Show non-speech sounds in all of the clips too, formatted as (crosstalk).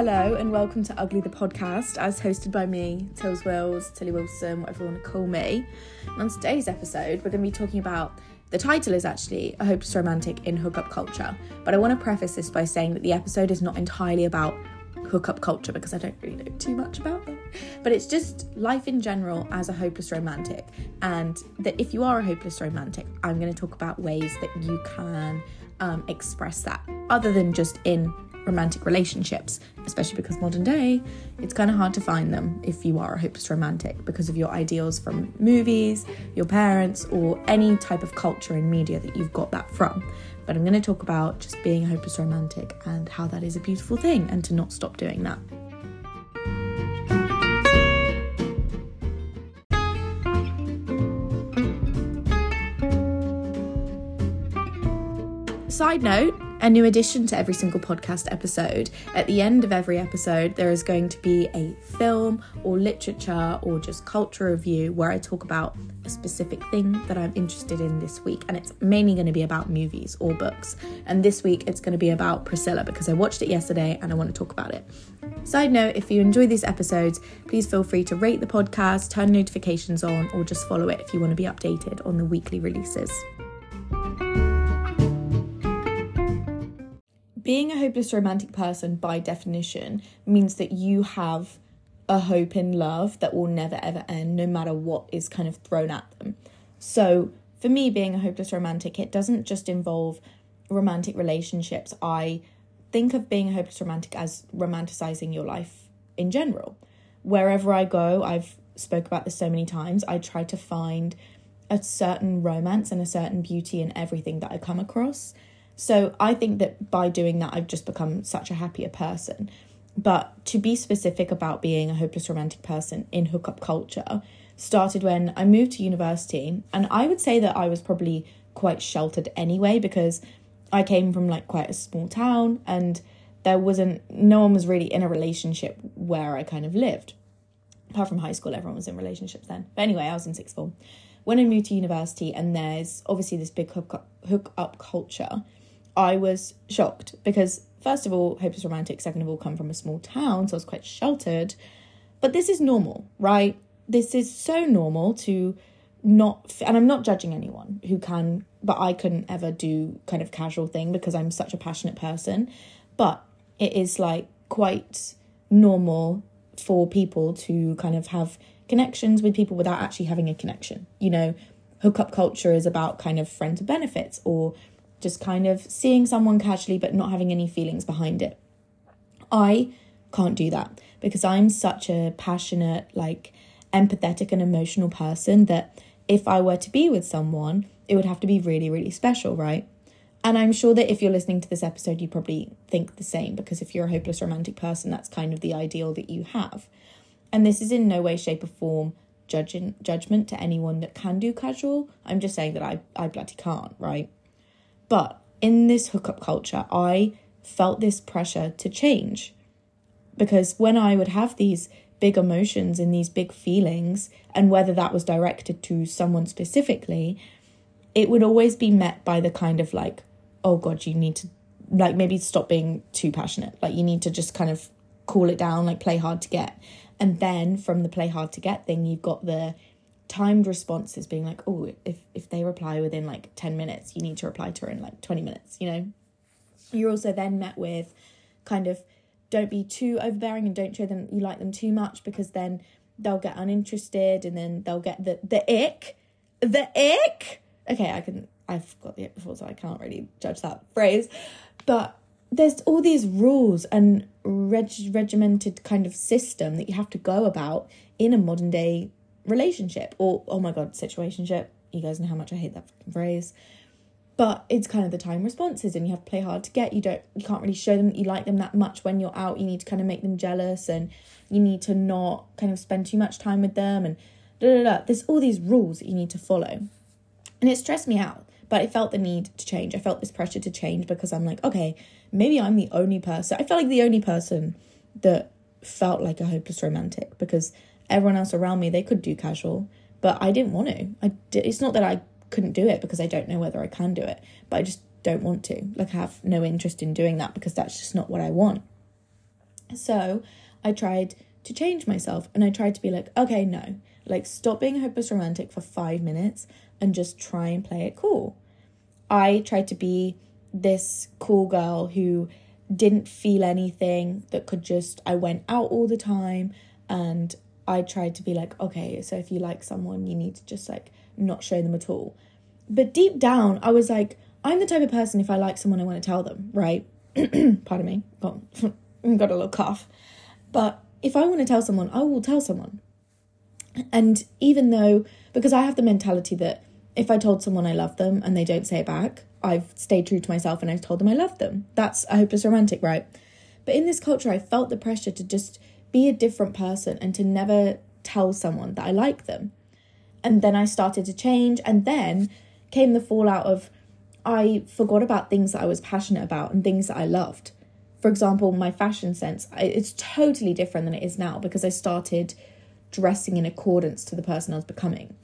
Hello and welcome to Ugly the Podcast, as hosted by me, Tills Wills, Tilly Wilson, whatever you want to call me. And on today's episode, we're going to be talking about the title is actually A Hopeless Romantic in Hookup Culture. But I want to preface this by saying that the episode is not entirely about hookup culture because I don't really know too much about it. But it's just life in general as a hopeless romantic. And that if you are a hopeless romantic, I'm going to talk about ways that you can um, express that other than just in romantic relationships, especially because modern day, it's kind of hard to find them if you are a hopeless romantic because of your ideals from movies, your parents, or any type of culture and media that you've got that from. But I'm going to talk about just being a hopeless romantic and how that is a beautiful thing and to not stop doing that. Side note, a new addition to every single podcast episode. At the end of every episode, there is going to be a film or literature or just culture review where I talk about a specific thing that I'm interested in this week. And it's mainly going to be about movies or books. And this week, it's going to be about Priscilla because I watched it yesterday and I want to talk about it. Side note if you enjoy these episodes, please feel free to rate the podcast, turn notifications on, or just follow it if you want to be updated on the weekly releases. Being a hopeless romantic person by definition means that you have a hope in love that will never ever end no matter what is kind of thrown at them. So for me being a hopeless romantic it doesn't just involve romantic relationships. I think of being a hopeless romantic as romanticizing your life in general. Wherever i go i've spoke about this so many times i try to find a certain romance and a certain beauty in everything that i come across so I think that by doing that, I've just become such a happier person. But to be specific about being a hopeless romantic person in hookup culture started when I moved to university. And I would say that I was probably quite sheltered anyway because I came from like quite a small town and there wasn't, no one was really in a relationship where I kind of lived. Apart from high school, everyone was in relationships then. But anyway, I was in sixth form. When I moved to university, and there's obviously this big hook hook up culture, I was shocked because, first of all, Hopeless Romantic, second of all, come from a small town, so I was quite sheltered. But this is normal, right? This is so normal to not, and I'm not judging anyone who can, but I couldn't ever do kind of casual thing because I'm such a passionate person. But it is like quite normal for people to kind of have connections with people without actually having a connection. You know, hookup culture is about kind of friends with benefits or just kind of seeing someone casually but not having any feelings behind it. I can't do that because I'm such a passionate, like empathetic and emotional person that if I were to be with someone, it would have to be really, really special, right? And I'm sure that if you're listening to this episode, you probably think the same because if you're a hopeless romantic person, that's kind of the ideal that you have. And this is in no way, shape, or form judging judgment to anyone that can do casual. I'm just saying that I, I bloody can't, right? But in this hookup culture, I felt this pressure to change because when I would have these big emotions and these big feelings, and whether that was directed to someone specifically, it would always be met by the kind of like, oh God, you need to like maybe stop being too passionate. Like you need to just kind of cool it down, like play hard to get. And then from the play hard to get thing, you've got the timed responses being like oh if if they reply within like 10 minutes you need to reply to her in like 20 minutes you know? You're also then met with kind of don't be too overbearing and don't show them you like them too much because then they'll get uninterested and then they'll get the the ick the ick. Okay i can i've got the ick before so i can't really judge that phrase. But there's all these rules and reg- regimented kind of system that you have to go about in a modern day relationship or oh my god situationship. You guys know how much i hate that phrase. But it's kind of the time responses and you have to play hard to get. You don't you can't really show them that you like them that much when you're out. You need to kind of make them jealous and you need to not kind of spend too much time with them and da, da, da. there's all these rules that you need to follow. And it stressed me out but i felt the need to change. I felt this pressure to change because i'm like okay maybe i'm the only person i felt like the only person that felt like a hopeless romantic because everyone else around me they could do casual but i didn't want to. I it's not that i couldn't do it because i don't know whether i can do it but i just don't want to. Like I have no interest in doing that because that's just not what i want. So I tried to change myself and I tried to be like, okay, no, like stop being hopeless romantic for five minutes and just try and play it cool. I tried to be this cool girl who didn't feel anything, that could just, I went out all the time and I tried to be like, okay, so if you like someone, you need to just like not show them at all. But deep down, I was like, I'm the type of person, if I like someone, I want to tell them, right? (clears throat) Pardon me, got, (laughs) got a little cough. But if I want to tell someone, I will tell someone. And even though, because I have the mentality that if I told someone I love them and they don't say it back, I've stayed true to myself and I've told them I love them. That's a hopeless romantic, right? But in this culture, I felt the pressure to just be a different person and to never tell someone that I like them. And then I started to change, and then came the fallout of I forgot about things that I was passionate about and things that I loved. For example, my fashion sense, it's totally different than it is now because I started dressing in accordance to the person I was becoming.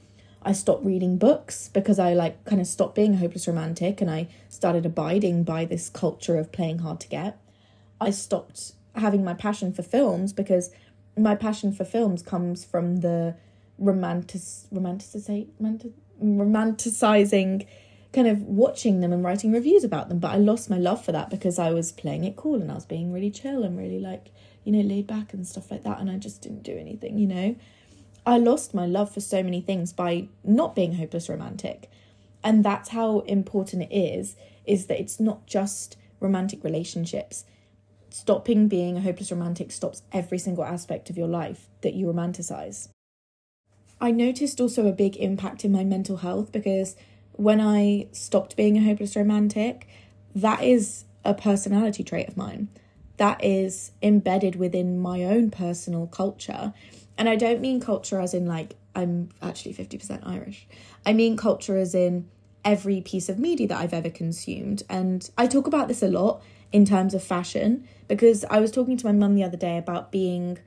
I stopped reading books because I like kind of stopped being a hopeless romantic and I started abiding by this culture of playing hard to get. I stopped having my passion for films because my passion for films comes from the romantic romanticizing romanticizing kind of watching them and writing reviews about them but I lost my love for that because I was playing it cool and I was being really chill and really like you know laid back and stuff like that and I just didn't do anything you know I lost my love for so many things by not being hopeless romantic. And that's how important it is is that it's not just romantic relationships. Stopping being a hopeless romantic stops every single aspect of your life that you romanticize. I noticed also a big impact in my mental health because when I stopped being a hopeless romantic, that is a personality trait of mine. That is embedded within my own personal culture and I don't mean culture as in like I'm actually 50% Irish. I mean culture as in every piece of media that I've ever consumed. And I talk about this a lot in terms of fashion because I was talking to my mum the other day about being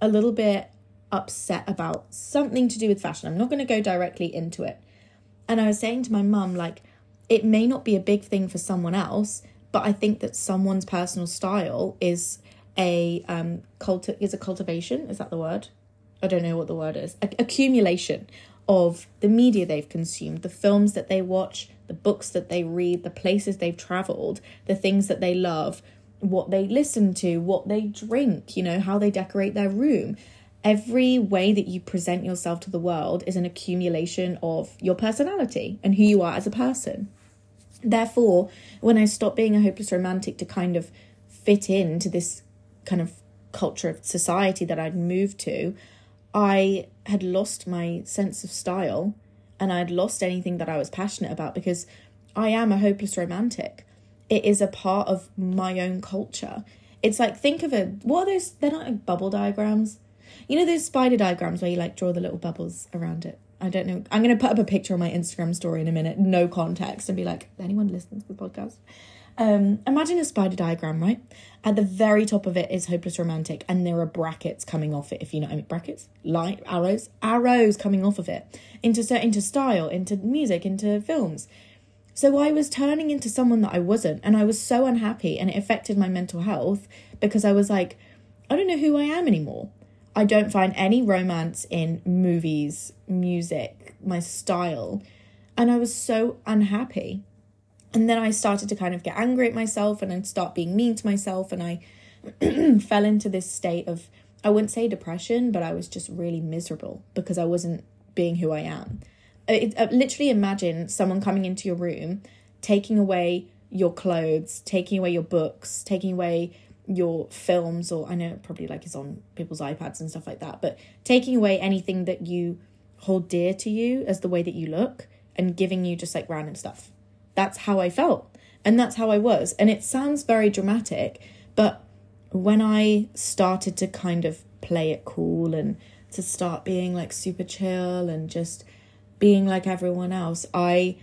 a little bit upset about something to do with fashion. I'm not going to go directly into it. And I was saying to my mum, like, it may not be a big thing for someone else, but I think that someone's personal style is a um culti- is a cultivation. Is that the word? I don't know what the word is, accumulation of the media they've consumed, the films that they watch, the books that they read, the places they've traveled, the things that they love, what they listen to, what they drink, you know, how they decorate their room. Every way that you present yourself to the world is an accumulation of your personality and who you are as a person. Therefore, when I stopped being a hopeless romantic to kind of fit into this kind of culture of society that I'd moved to, I had lost my sense of style and I'd lost anything that I was passionate about because I am a hopeless romantic. It is a part of my own culture. It's like think of it. What are those? They're not like bubble diagrams. You know those spider diagrams where you like draw the little bubbles around it. I don't know. I'm gonna put up a picture on my Instagram story in a minute, no context, and be like, anyone listening to the podcast? Um, imagine a spider diagram, right? At the very top of it is hopeless romantic, and there are brackets coming off it. If you know, what I mean, brackets, light arrows, arrows coming off of it into into style, into music, into films. So I was turning into someone that I wasn't, and I was so unhappy, and it affected my mental health because I was like, I don't know who I am anymore. I don't find any romance in movies, music, my style, and I was so unhappy. And then I started to kind of get angry at myself and then start being mean to myself. And I (clears throat) fell into this state of, I wouldn't say depression, but I was just really miserable because I wasn't being who I am. It, uh, literally imagine someone coming into your room, taking away your clothes, taking away your books, taking away your films, or I know it probably like is on people's iPads and stuff like that, but taking away anything that you hold dear to you as the way that you look and giving you just like random stuff that's how I felt and that's how I was. And it sounds very dramatic, but when I started to kind of play it cool and to start being like super chill and just being like everyone else, I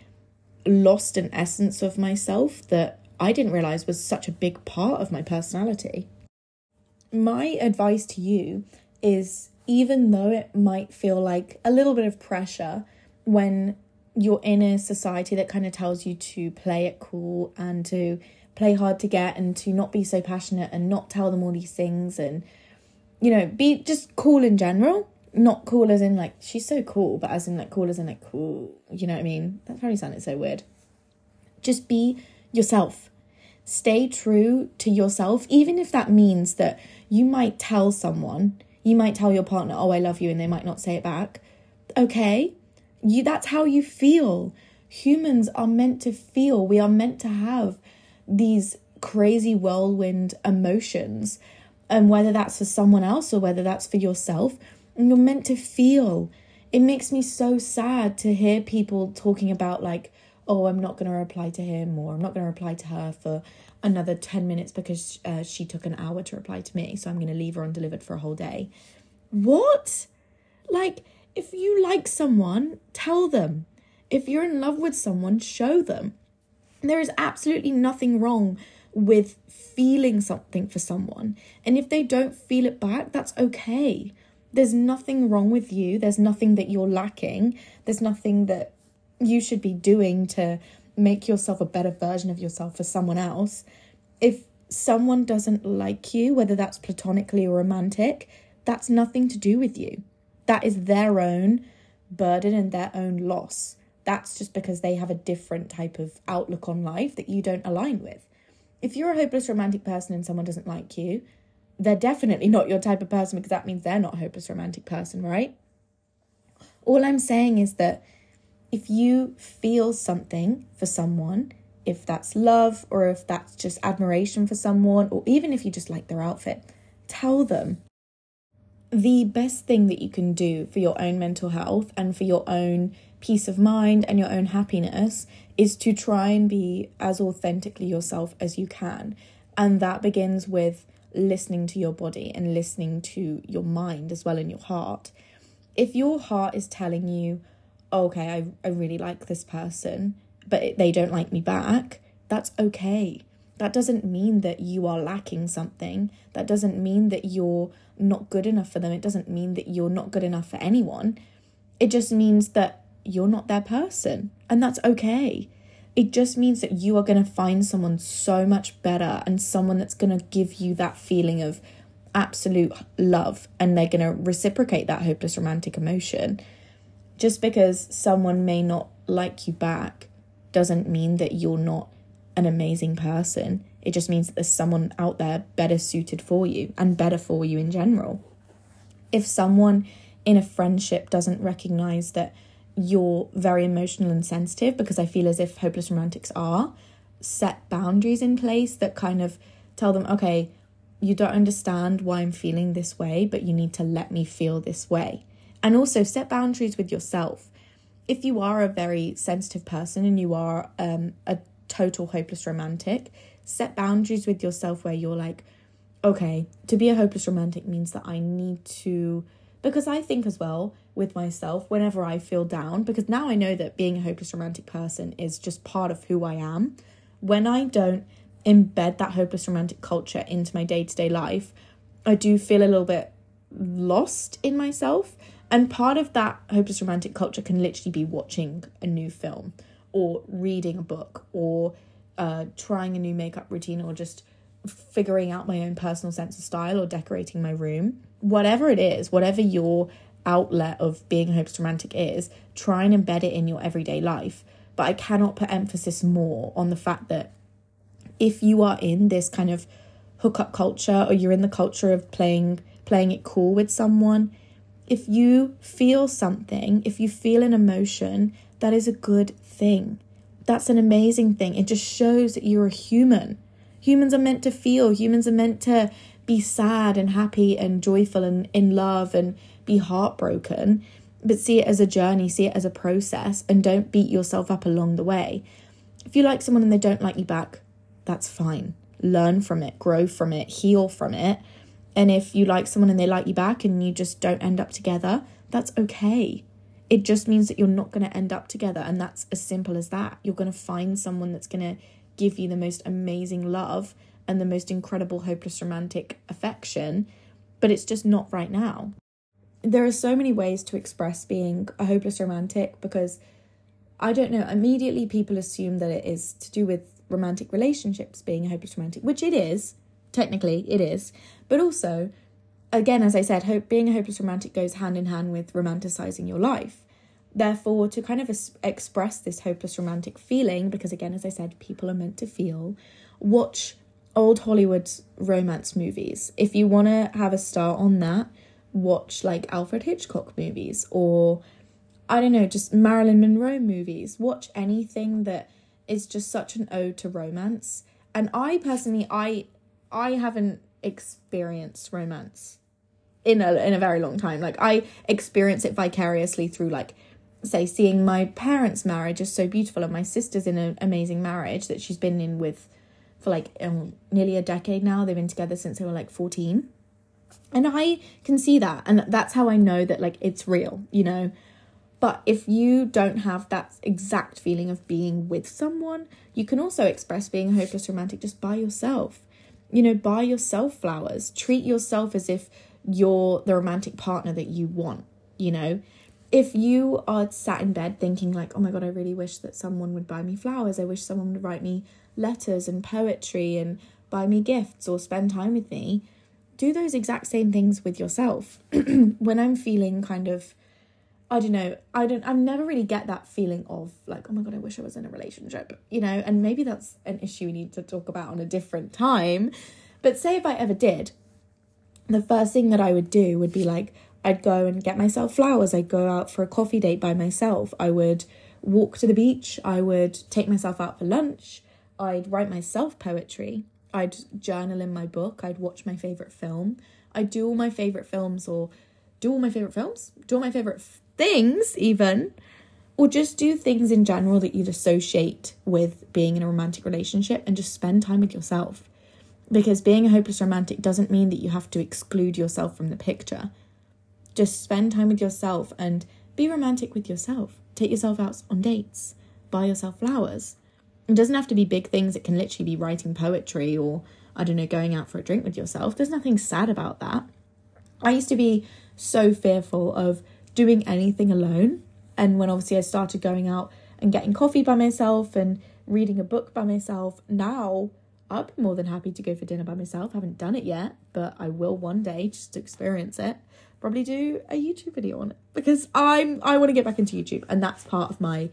lost an essence of myself that I didn't realize was such a big part of my personality. My advice to you is even though it might feel like a little bit of pressure when you're in a society that kind of tells you to play it cool and to play hard to get and to not be so passionate and not tell them all these things and you know be just cool in general. Not cool as in like she's so cool but as in like cool as in like cool you know what i mean? That probably sounded so weird. Just be yourself. Stay true to yourself even if that means that you might tell someone you might tell your partner oh i love you and they might not say it back. Okay you that's how you feel. Humans are meant to feel. We are meant to have these crazy whirlwind emotions. And whether that's for someone else or whether that's for yourself and you're meant to feel. It makes me so sad to hear people talking about like oh i'm not going to reply to him or i'm not going to reply to her for another 10 minutes because uh, she took an hour to reply to me so i'm going to leave her undelivered for a whole day. What? Like if you like someone tell them if you're in love with someone show them there is absolutely nothing wrong with feeling something for someone. And if they don't feel it back, that's okay. There's nothing wrong with you. There's nothing that you're lacking. There's nothing that you should be doing to make yourself a better version of yourself for someone else. If someone doesn't like you, whether that's platonically or romantic, that's nothing to do with you. That is their own burden and their own loss that's just because they have a different type of outlook on life that you don't align with. If you're a hopeless romantic person and someone doesn't like you, they're definitely not your type of person because that means they're not a hopeless romantic person, right? All I'm saying is that if you feel something for someone, if that's love or if that's just admiration for someone, or even if you just like their outfit, tell them. The best thing that you can do for your own mental health and for your own peace of mind and your own happiness is to try and be as authentically yourself as you can. And that begins with listening to your body and listening to your mind as well in your heart. If your heart is telling you, oh, okay, I, I really like this person, but they don't like me back, that's okay. That doesn't mean that you are lacking something. That doesn't mean that you're not good enough for them. It doesn't mean that you're not good enough for anyone. It just means that you're not their person. And that's okay. It just means that you are going to find someone so much better and someone that's going to give you that feeling of absolute love and they're going to reciprocate that hopeless romantic emotion. Just because someone may not like you back doesn't mean that you're not an amazing person. It just means that there's someone out there better suited for you and better for you in general. If someone in a friendship doesn't recognize that you're very emotional and sensitive because I feel as if hopeless romantics are set boundaries in place that kind of tell them, okay, you don't understand why I'm feeling this way, but you need to let me feel this way. And also set boundaries with yourself. If you are a very sensitive person and you are um, a total hopeless romantic, set boundaries with yourself where you're like, okay, to be a hopeless romantic means that I need to, because I think as well, with myself whenever I feel down because now I know that being a hopeless romantic person is just part of who I am. When I don't embed that hopeless romantic culture into my day to day life, I do feel a little bit lost in myself. And part of that hopeless romantic culture can literally be watching a new film or reading a book or uh, trying a new makeup routine or just figuring out my own personal sense of style or decorating my room. Whatever it is, whatever your outlet of being a hopeless romantic is, try and embed it in your everyday life. But I cannot put emphasis more on the fact that if you are in this kind of hookup culture or you're in the culture of playing playing it cool with someone, if you feel something, if you feel an emotion, that is a good thing. That's an amazing thing. It just shows that you're a human. Humans are meant to feel, humans are meant to be sad and happy and joyful and in love and be heartbroken, but see it as a journey, see it as a process, and don't beat yourself up along the way. If you like someone and they don't like you back, that's fine. Learn from it, grow from it, heal from it. And if you like someone and they like you back and you just don't end up together, that's okay. It just means that you're not going to end up together. And that's as simple as that. You're going to find someone that's going to give you the most amazing love and the most incredible, hopeless romantic affection, but it's just not right now there are so many ways to express being a hopeless romantic because I don't know, immediately people assume that it is to do with romantic relationships being a hopeless romantic, which it is, technically, it is. But also, again, as I said, hope being a hopeless romantic goes hand in hand with romanticizing your life. Therefore, to kind of es- express this hopeless romantic feeling, because again, as I said, people are meant to feel, watch old Hollywood romance movies. If you want to have a start on that, watch like Alfred Hitchcock movies or I don't know, just Marilyn Monroe movies. Watch anything that is just such an ode to romance. And I personally I I haven't experienced romance in a in a very long time. Like I experience it vicariously through like say seeing my parents' marriage is so beautiful and my sister's in an amazing marriage that she's been in with for like um, nearly a decade now. They've been together since they were like 14. And I can see that and that's how I know that like it's real, you know. But if you don't have that exact feeling of being with someone, you can also express being a hopeless romantic just by yourself. You know, buy yourself flowers. Treat yourself as if you're the romantic partner that you want, you know. If you are sat in bed thinking like, "Oh my god, I really wish that someone would buy me flowers. I wish someone would write me letters and poetry and buy me gifts or spend time with me." Do those exact same things with yourself. (clears throat) when I'm feeling kind of I don't know. I don't. I've never really get that feeling of like, oh my god, I wish I was in a relationship. You know, and maybe that's an issue we need to talk about on a different time. But say if I ever did, the first thing that I would do would be like, I'd go and get myself flowers. I'd go out for a coffee date by myself. I would walk to the beach. I would take myself out for lunch. I'd write myself poetry. I'd journal in my book. I'd watch my favorite film. I'd do all my favorite films or do all my favorite films, do all my favorite things, even, or just do things in general that you'd associate with being in a romantic relationship and just spend time with yourself. Because being a hopeless romantic doesn't mean that you have to exclude yourself from the picture. Just spend time with yourself and be romantic with yourself. Take yourself out on dates, buy yourself flowers. It doesn't have to be big things, it can literally be writing poetry or, I don't know, going out for a drink with yourself. There's nothing sad about that. I used to be so fearful of doing anything alone. And when obviously I started going out and getting coffee by myself and reading a book by myself, now I'd be more than happy to go for dinner by myself. I haven't done it yet, but I will one day just to experience it. Probably do a YouTube video on it because I'm I want to get back into YouTube and that's part of my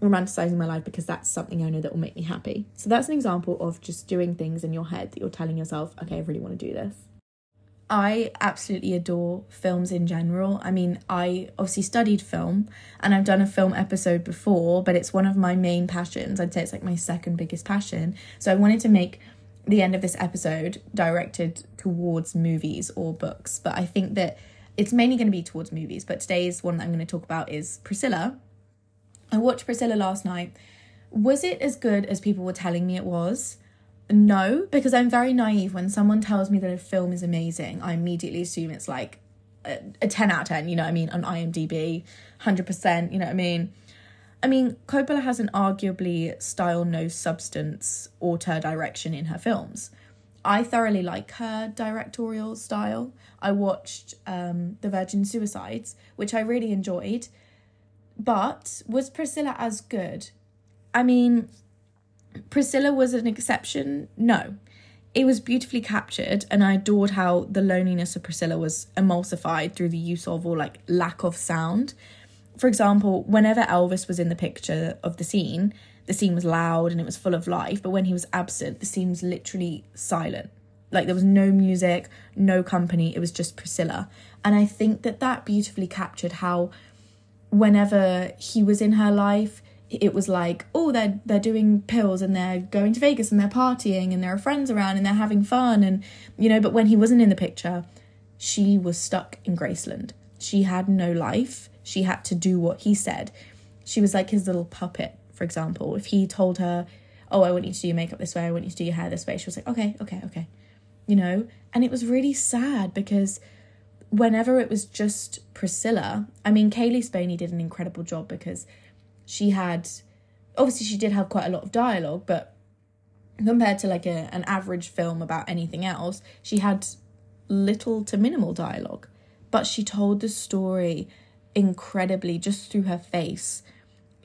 romanticizing my life because that's something I know that will make me happy. So that's an example of just doing things in your head that you're telling yourself, okay, I really want to do this. I absolutely adore films in general. I mean, I obviously studied film and I've done a film episode before, but it's one of my main passions. I'd say it's like my second biggest passion. So I wanted to make the end of this episode directed towards movies or books, but I think that it's mainly going to be towards movies. But today's one that I'm going to talk about is Priscilla. I watched Priscilla last night. Was it as good as people were telling me it was? No, because I'm very naive. When someone tells me that a film is amazing, I immediately assume it's like a, a 10 out of 10, you know what I mean, on IMDb, 100%, you know what I mean. I mean, Coppola has an arguably style no substance auteur direction in her films. I thoroughly like her directorial style. I watched um, The Virgin Suicides, which I really enjoyed. But was Priscilla as good? I mean, Priscilla was an exception? No. It was beautifully captured, and I adored how the loneliness of Priscilla was emulsified through the use of or like lack of sound. For example, whenever Elvis was in the picture of the scene, the scene was loud and it was full of life, but when he was absent, the scene was literally silent. Like there was no music, no company, it was just Priscilla. And I think that that beautifully captured how, whenever he was in her life, it was like, oh, they're they're doing pills and they're going to Vegas and they're partying and there are friends around and they're having fun and you know, but when he wasn't in the picture, she was stuck in Graceland. She had no life. She had to do what he said. She was like his little puppet, for example. If he told her, Oh, I want you to do your makeup this way, I want you to do your hair this way, she was like, Okay, okay, okay. You know? And it was really sad because whenever it was just Priscilla, I mean Cailee Spaeny did an incredible job because she had obviously she did have quite a lot of dialogue, but compared to like a, an average film about anything else, she had little to minimal dialogue. But she told the story incredibly just through her face.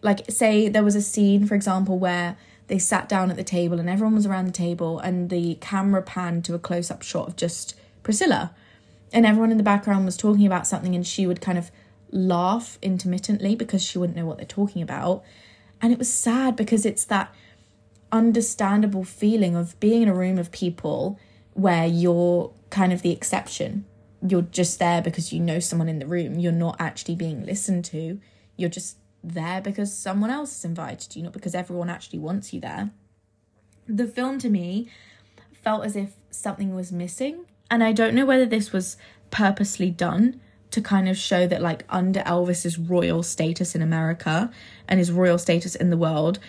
like say there was a scene for example where they sat down at the table and everyone was around the table and the camera panned to a close-up shot of just priscilla and everyone in the background was talking about something and she would kind of laugh intermittently because she wouldn't know what they're talking about. And it was sad because it's that understandable feeling of being in a room of people where you're kind of the exception. You're just there because you know someone in the room. You're not actually being listened to. You're just there because someone else has invited you, not because everyone actually wants you there. The film to me felt as if something was missing, and I don't know whether this was purposely done to kind of show that, like, under Elvis's royal status in America and his royal status in the world,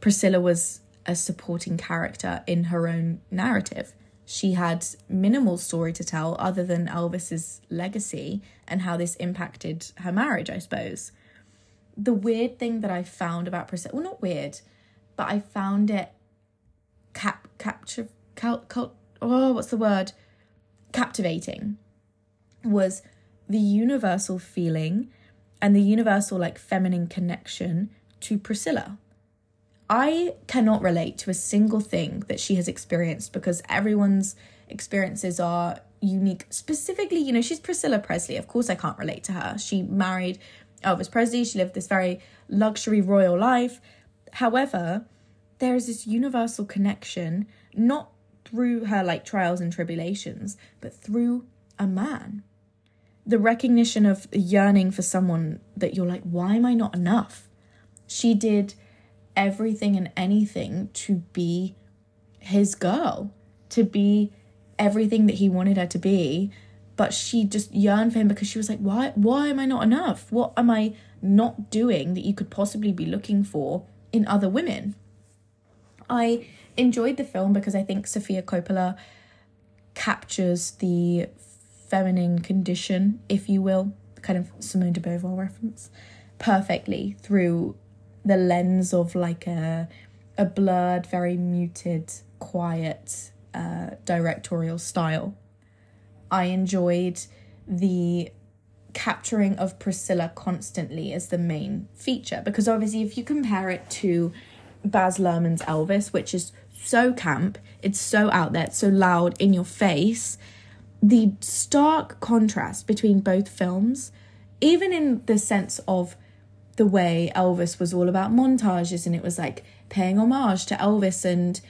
Priscilla was a supporting character in her own narrative. She had minimal story to tell other than Elvis's legacy and how this impacted her marriage, I suppose the weird thing that I found about Priscilla, well, not weird, but I found it cap capture cal, cal, oh what's the word captivating was the universal feeling and the universal like feminine connection to Priscilla. I cannot relate to a single thing that she has experienced because everyone's experiences are unique. Specifically, you know, she's Priscilla Presley. Of course, I can't relate to her. She married Elvis Presley. She lived this very luxury royal life. However, there is this universal connection, not through her like trials and tribulations, but through a man. The recognition of yearning for someone that you're like, why am I not enough? She did everything and anything to be his girl, to be everything that he wanted her to be. But she just yearned for him because she was like why why am i not enough? What am i not doing that you could possibly be looking for in other women? I enjoyed the film because i think sofia coppola captures the feminine condition if you will kind of simone de beauvoir reference perfectly through the lens of like a a blurred very muted quiet uh, directorial style. I enjoyed the capturing of Priscilla constantly as the main feature because obviously if you compare it to Baz Luhrmann's Elvis, which is so camp, it's so out there, it's so loud in your face, the stark contrast between both films, even in the sense of the way Elvis was all about montages and it was like paying homage to Elvis and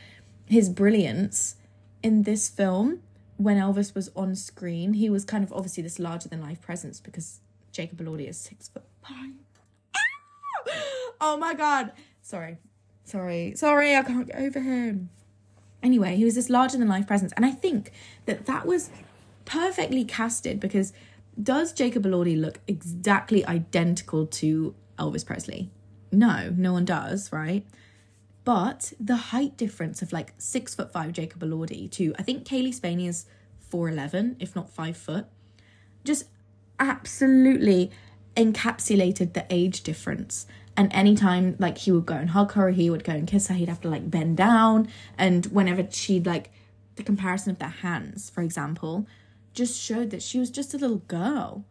his brilliance in this film when Elvis was on screen, he was kind of obviously this larger than life presence because Jacob Elordi is six foot five. Ah! Oh my god. Sorry. Sorry. Sorry, I can't get over him. Anyway, he was this larger than life presence. And I think that that was perfectly casted because does Jacob Elordi look exactly identical to Elvis Presley? No, no one does, right? But the height difference of like six foot five Jacob Elordi to I think Cailee Spaeny is four eleven, if not five foot, just absolutely encapsulated the age difference. And anytime like he would go and hug her, he would go and kiss her, he'd have to like bend down. And whenever she'd like the comparison of their hands, for example, just showed that she was just a little girl.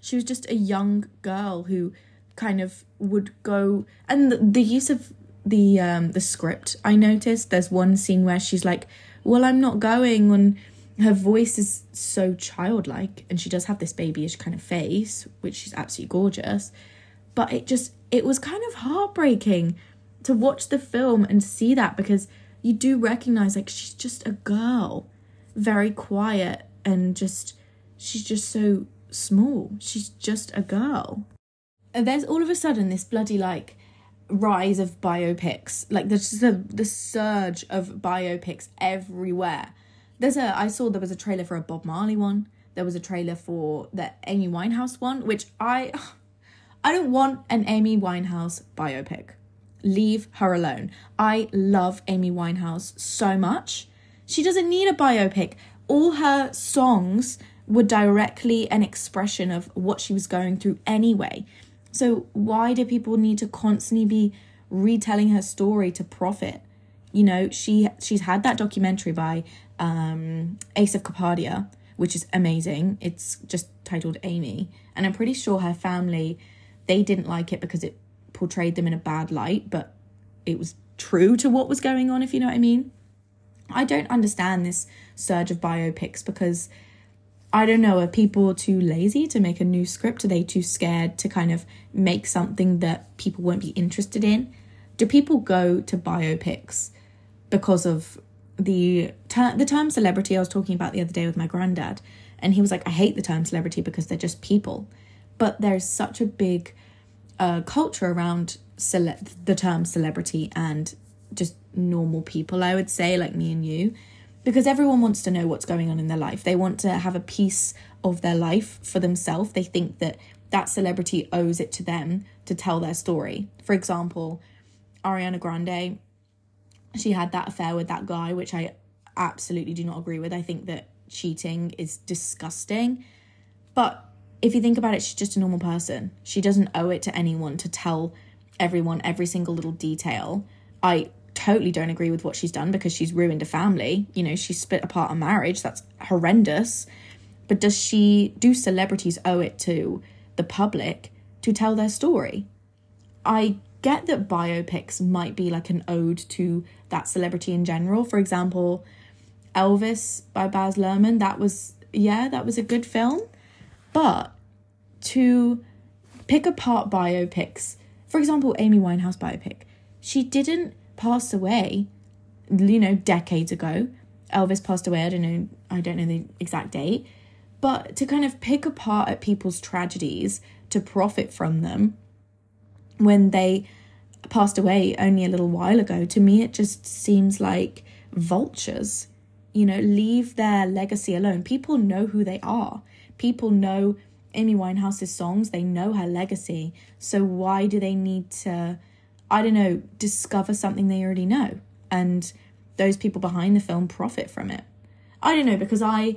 She was just a young girl who kind of would go and the, the use of the um the script i noticed there's one scene where she's like well i'm not going and her voice is so childlike and she does have this babyish kind of face which is absolutely gorgeous but it just it was kind of heartbreaking to watch the film and see that because you do recognize like she's just a girl very quiet and just she's just so small she's just a girl and there's all of a sudden this bloody like rise of biopics. Like there's just the surge of biopics everywhere. There's a I saw there was a trailer for a Bob Marley one. There was a trailer for the Amy Winehouse one, which I (sighs) I don't want an Amy Winehouse biopic. Leave her alone. I love Amy Winehouse so much. She doesn't need a biopic. All her songs were directly an expression of what she was going through anyway. So why do people need to constantly be retelling her story to profit? You know, she she's had that documentary by um, Asif Kapadia, which is amazing. It's just titled Amy, and I'm pretty sure her family they didn't like it because it portrayed them in a bad light, but it was true to what was going on, if you know what I mean. I don't understand this surge of biopics because I don't know, are people too lazy to make a new script? Are they too scared to kind of make something that people won't be interested in? Do people go to biopics because of the ter- the term celebrity I was talking about the other day with my granddad and he was like I hate the term celebrity because they're just people. But there's such a big uh, culture around cele- the term celebrity and just normal people, I would say, like me and you, because everyone wants to know what's going on in their life. They want to have a piece of their life for themselves. They think that that celebrity owes it to them to tell their story. For example, Ariana Grande, she had that affair with that guy, which I absolutely do not agree with. I think that cheating is disgusting. But if you think about it, she's just a normal person. She doesn't owe it to anyone to tell everyone every single little detail. I totally don't agree with what she's done because she's ruined a family. You know, she split apart a marriage. That's horrendous. But does she, do celebrities owe it to the public to tell their story? I get that biopics might be like an ode to that celebrity in general. For example, Elvis by Baz Luhrmann, that was, yeah, that was a good film. But to pick apart biopics, for example, Amy Winehouse biopic, she didn't pass away, you know, decades ago. Elvis passed away, I don't know, I don't know the exact date. But to kind of pick apart at people's tragedies to profit from them when they passed away only a little while ago, to me it just seems like vultures. You know, leave their legacy alone. People know who they are. People know Amy Winehouse's songs, they know her legacy. So why do they need to, I don't know, discover something they already know? And those people behind the film profit from it. I don't know because I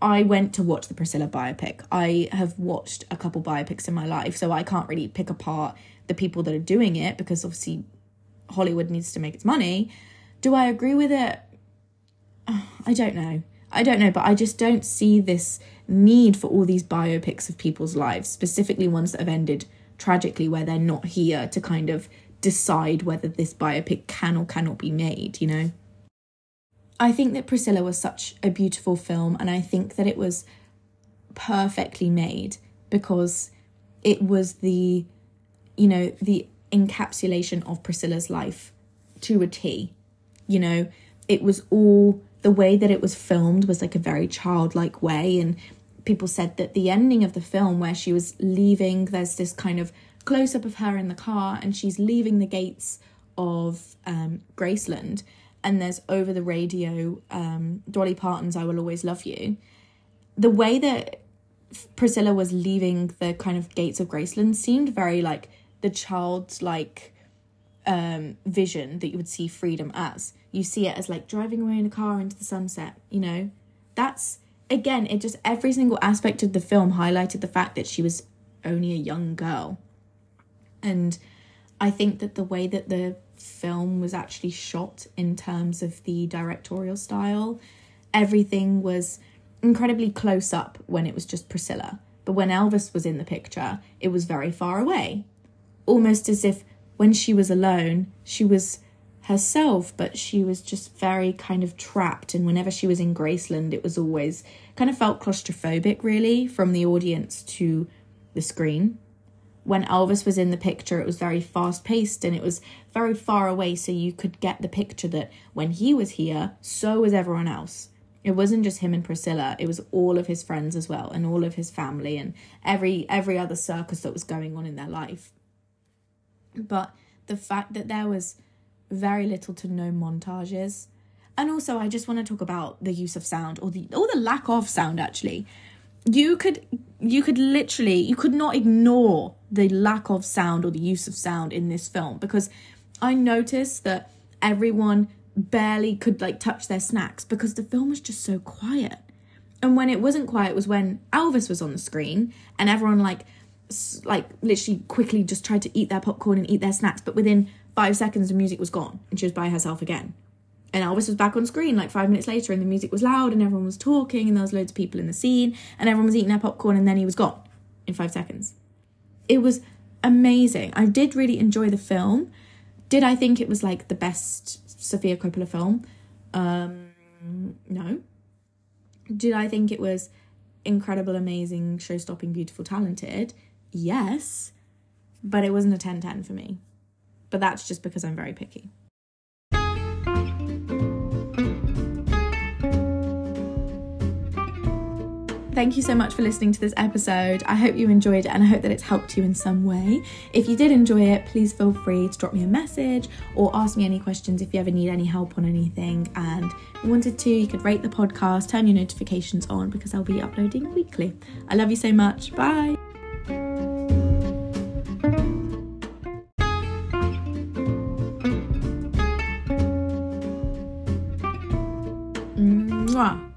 I went to watch the Priscilla biopic. I have watched a couple biopics in my life, so I can't really pick apart the people that are doing it because obviously Hollywood needs to make its money. Do I agree with it? (sighs) I don't know. I don't know, but I just don't see this need for all these biopics of people's lives, specifically ones that have ended tragically where they're not here to kind of decide whether this biopic can or cannot be made, you know? I think that Priscilla was such a beautiful film, and I think that it was perfectly made because it was the, you know, the encapsulation of Priscilla's life to a T. You know, it was all the way that it was filmed was like a very childlike way and people said that the ending of the film where she was leaving there's this kind of close up of her in the car and she's leaving the gates of um, graceland and there's over the radio um, dolly parton's i will always love you the way that priscilla was leaving the kind of gates of graceland seemed very like the child's like um, vision that you would see freedom as. You see it as like driving away in a car into the sunset, you know? That's, again, it just, every single aspect of the film highlighted the fact that she was only a young girl. And I think that the way that the film was actually shot in terms of the directorial style, everything was incredibly close up when it was just Priscilla. But when Elvis was in the picture, it was very far away. Almost as if when she was alone, she was herself, but she was just very kind of trapped. And whenever she was in Graceland, it was always kind of felt claustrophobic, really, from the audience to the screen. When Elvis was in the picture, it was very fast paced and it was very far away, so you could get the picture that when he was here, so was everyone else. It wasn't just him and Priscilla, it was all of his friends as well, and all of his family, and every every other circus that was going on in their life. But the fact that there was very little to no montages. And also I just want to talk about the use of sound or the or the lack of sound actually. You could you could literally you could not ignore the lack of sound or the use of sound in this film because I noticed that everyone barely could like touch their snacks because the film was just so quiet. And when it wasn't quiet was when Elvis was on the screen and everyone like like literally quickly just tried to eat their popcorn and eat their snacks, but within five seconds the music was gone and she was by herself again. And Elvis was back on screen like five minutes later, and the music was loud, and everyone was talking, and there was loads of people in the scene, and everyone was eating their popcorn, and then he was gone in five seconds. It was amazing. I did really enjoy the film. Did I think it was like the best Sofia Coppola film? Um, no. Did I think it was incredible, amazing, show stopping, beautiful, talented? Yes. But it wasn't a 10 10 for me. But that's just because I'm very picky. Thank you so much for listening to this episode. I hope you enjoyed it and I hope that it's helped you in some way. If you did enjoy it, please feel free to drop me a message or ask me any questions if you ever need any help on anything. And if you wanted to, you could rate the podcast, turn your notifications on because I'll be uploading weekly. I love you so much. Bye. Mwah.